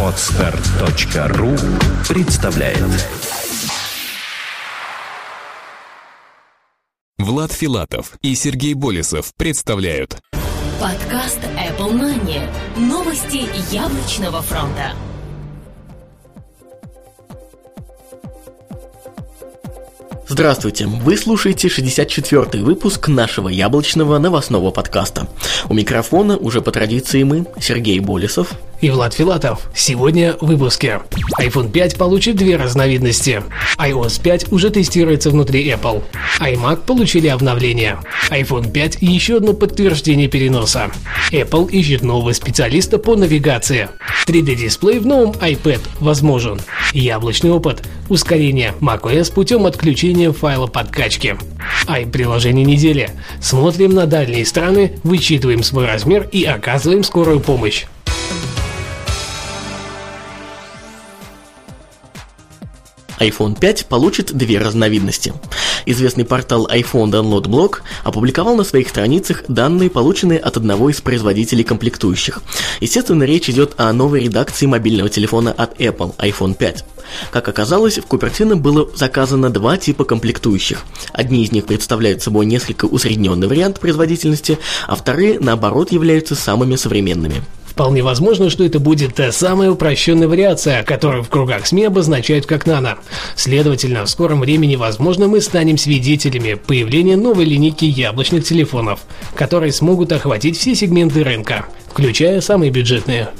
Отстар.ру представляет Влад Филатов и Сергей Болесов представляют Подкаст Apple Money. Новости яблочного фронта. Здравствуйте! Вы слушаете 64-й выпуск нашего яблочного новостного подкаста. У микрофона уже по традиции мы, Сергей Болесов и Влад Филатов. Сегодня в выпуске. iPhone 5 получит две разновидности. iOS 5 уже тестируется внутри Apple. iMac получили обновление. iPhone 5 и еще одно подтверждение переноса. Apple ищет нового специалиста по навигации. 3D-дисплей в новом iPad возможен. Яблочный опыт. Ускорение macOS путем отключения файла подкачки. Ай-приложение недели. Смотрим на дальние страны, вычитываем свой размер и оказываем скорую помощь. iPhone 5 получит две разновидности. Известный портал iPhone Download Blog опубликовал на своих страницах данные, полученные от одного из производителей комплектующих. Естественно, речь идет о новой редакции мобильного телефона от Apple iPhone 5. Как оказалось, в Купертино было заказано два типа комплектующих. Одни из них представляют собой несколько усредненный вариант производительности, а вторые, наоборот, являются самыми современными. Вполне возможно, что это будет та самая упрощенная вариация, которую в кругах СМИ обозначают как нано. Следовательно, в скором времени, возможно, мы станем свидетелями появления новой линейки яблочных телефонов, которые смогут охватить все сегменты рынка, включая самые бюджетные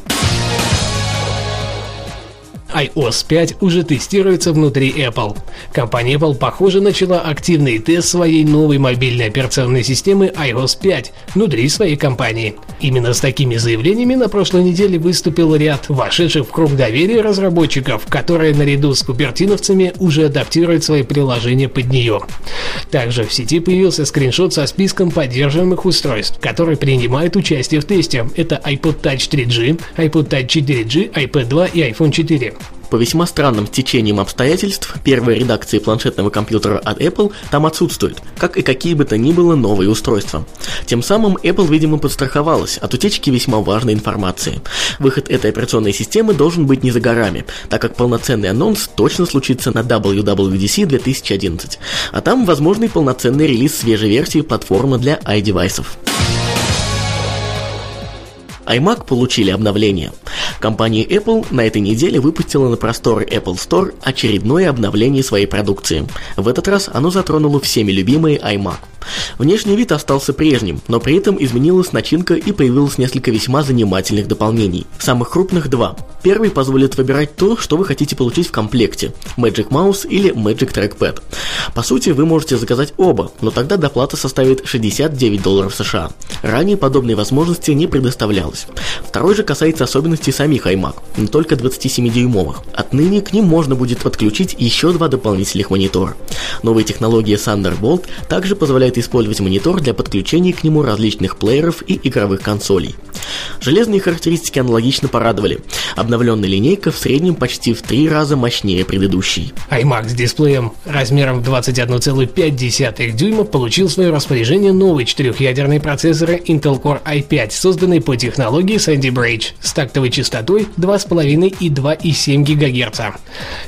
iOS 5 уже тестируется внутри Apple. Компания Apple, похоже, начала активный тест своей новой мобильной операционной системы iOS 5 внутри своей компании. Именно с такими заявлениями на прошлой неделе выступил ряд вошедших в круг доверия разработчиков, которые наряду с купертиновцами уже адаптируют свои приложения под нее. Также в сети появился скриншот со списком поддерживаемых устройств, которые принимают участие в тесте. Это iPod Touch 3G, iPod Touch 4G, iPad 2 и iPhone 4. По весьма странным течениям обстоятельств, первая редакция планшетного компьютера от Apple там отсутствует, как и какие бы то ни было новые устройства. Тем самым Apple, видимо, подстраховалась от утечки весьма важной информации. Выход этой операционной системы должен быть не за горами, так как полноценный анонс точно случится на WWDC 2011, а там возможный полноценный релиз свежей версии платформы для iDevices iMac получили обновление. Компания Apple на этой неделе выпустила на просторы Apple Store очередное обновление своей продукции. В этот раз оно затронуло всеми любимый iMac. Внешний вид остался прежним, но при этом изменилась начинка и появилось несколько весьма занимательных дополнений. Самых крупных два. Первый позволит выбирать то, что вы хотите получить в комплекте – Magic Mouse или Magic Trackpad. По сути, вы можете заказать оба, но тогда доплата составит 69 долларов США. Ранее подобной возможности не предоставлялось. Второй же касается особенностей самих iMac, не только 27-дюймовых. Отныне к ним можно будет подключить еще два дополнительных монитора. Новая технология Thunderbolt также позволяет позволяет использовать монитор для подключения к нему различных плееров и игровых консолей. Железные характеристики аналогично порадовали. Обновленная линейка в среднем почти в три раза мощнее предыдущей. iMac с дисплеем размером в 21,5 дюйма получил в свое распоряжение новый четырехъядерный процессор Intel Core i5, созданный по технологии Sandy Bridge с тактовой частотой 2,5 и 2,7 ГГц.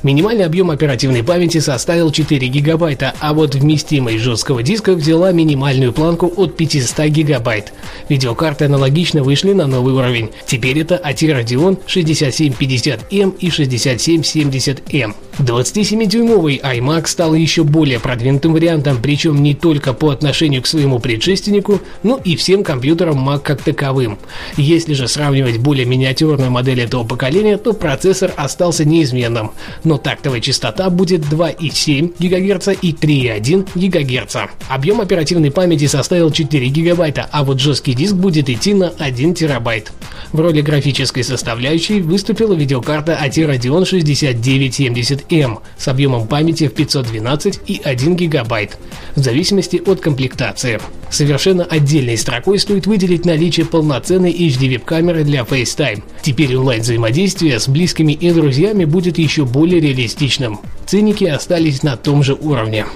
Минимальный объем оперативной памяти составил 4 ГБ, а вот вместимость жесткого диска взял взяла минимальную планку от 500 гигабайт. Видеокарты аналогично вышли на новый уровень. Теперь это ATI Radeon 6750M и 6770M. 27-дюймовый iMac стал еще более продвинутым вариантом, причем не только по отношению к своему предшественнику, но и всем компьютерам Mac как таковым. Если же сравнивать более миниатюрную модель этого поколения, то процессор остался неизменным, но тактовая частота будет 2,7 ГГц и 3,1 ГГц. Объем оперативной памяти составил 4 гигабайта, а вот жесткий диск будет идти на 1 терабайт. В роли графической составляющей выступила видеокарта AT Radeon 6970M с объемом памяти в 512 и 1 гигабайт, в зависимости от комплектации. Совершенно отдельной строкой стоит выделить наличие полноценной HD веб-камеры для FaceTime. Теперь онлайн-взаимодействие с близкими и друзьями будет еще более реалистичным. Ценники остались на том же уровне.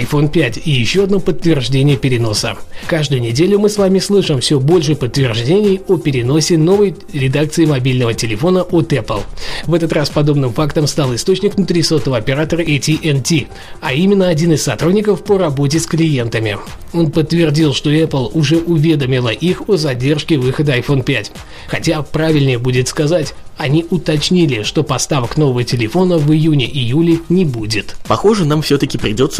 iPhone 5 и еще одно подтверждение переноса. Каждую неделю мы с вами слышим все больше подтверждений о переносе новой редакции мобильного телефона от Apple. В этот раз подобным фактом стал источник внутри сотового оператора AT&T, а именно один из сотрудников по работе с клиентами. Он подтвердил, что Apple уже уведомила их о задержке выхода iPhone 5. Хотя правильнее будет сказать, они уточнили, что поставок нового телефона в июне-июле не будет. Похоже, нам все-таки придется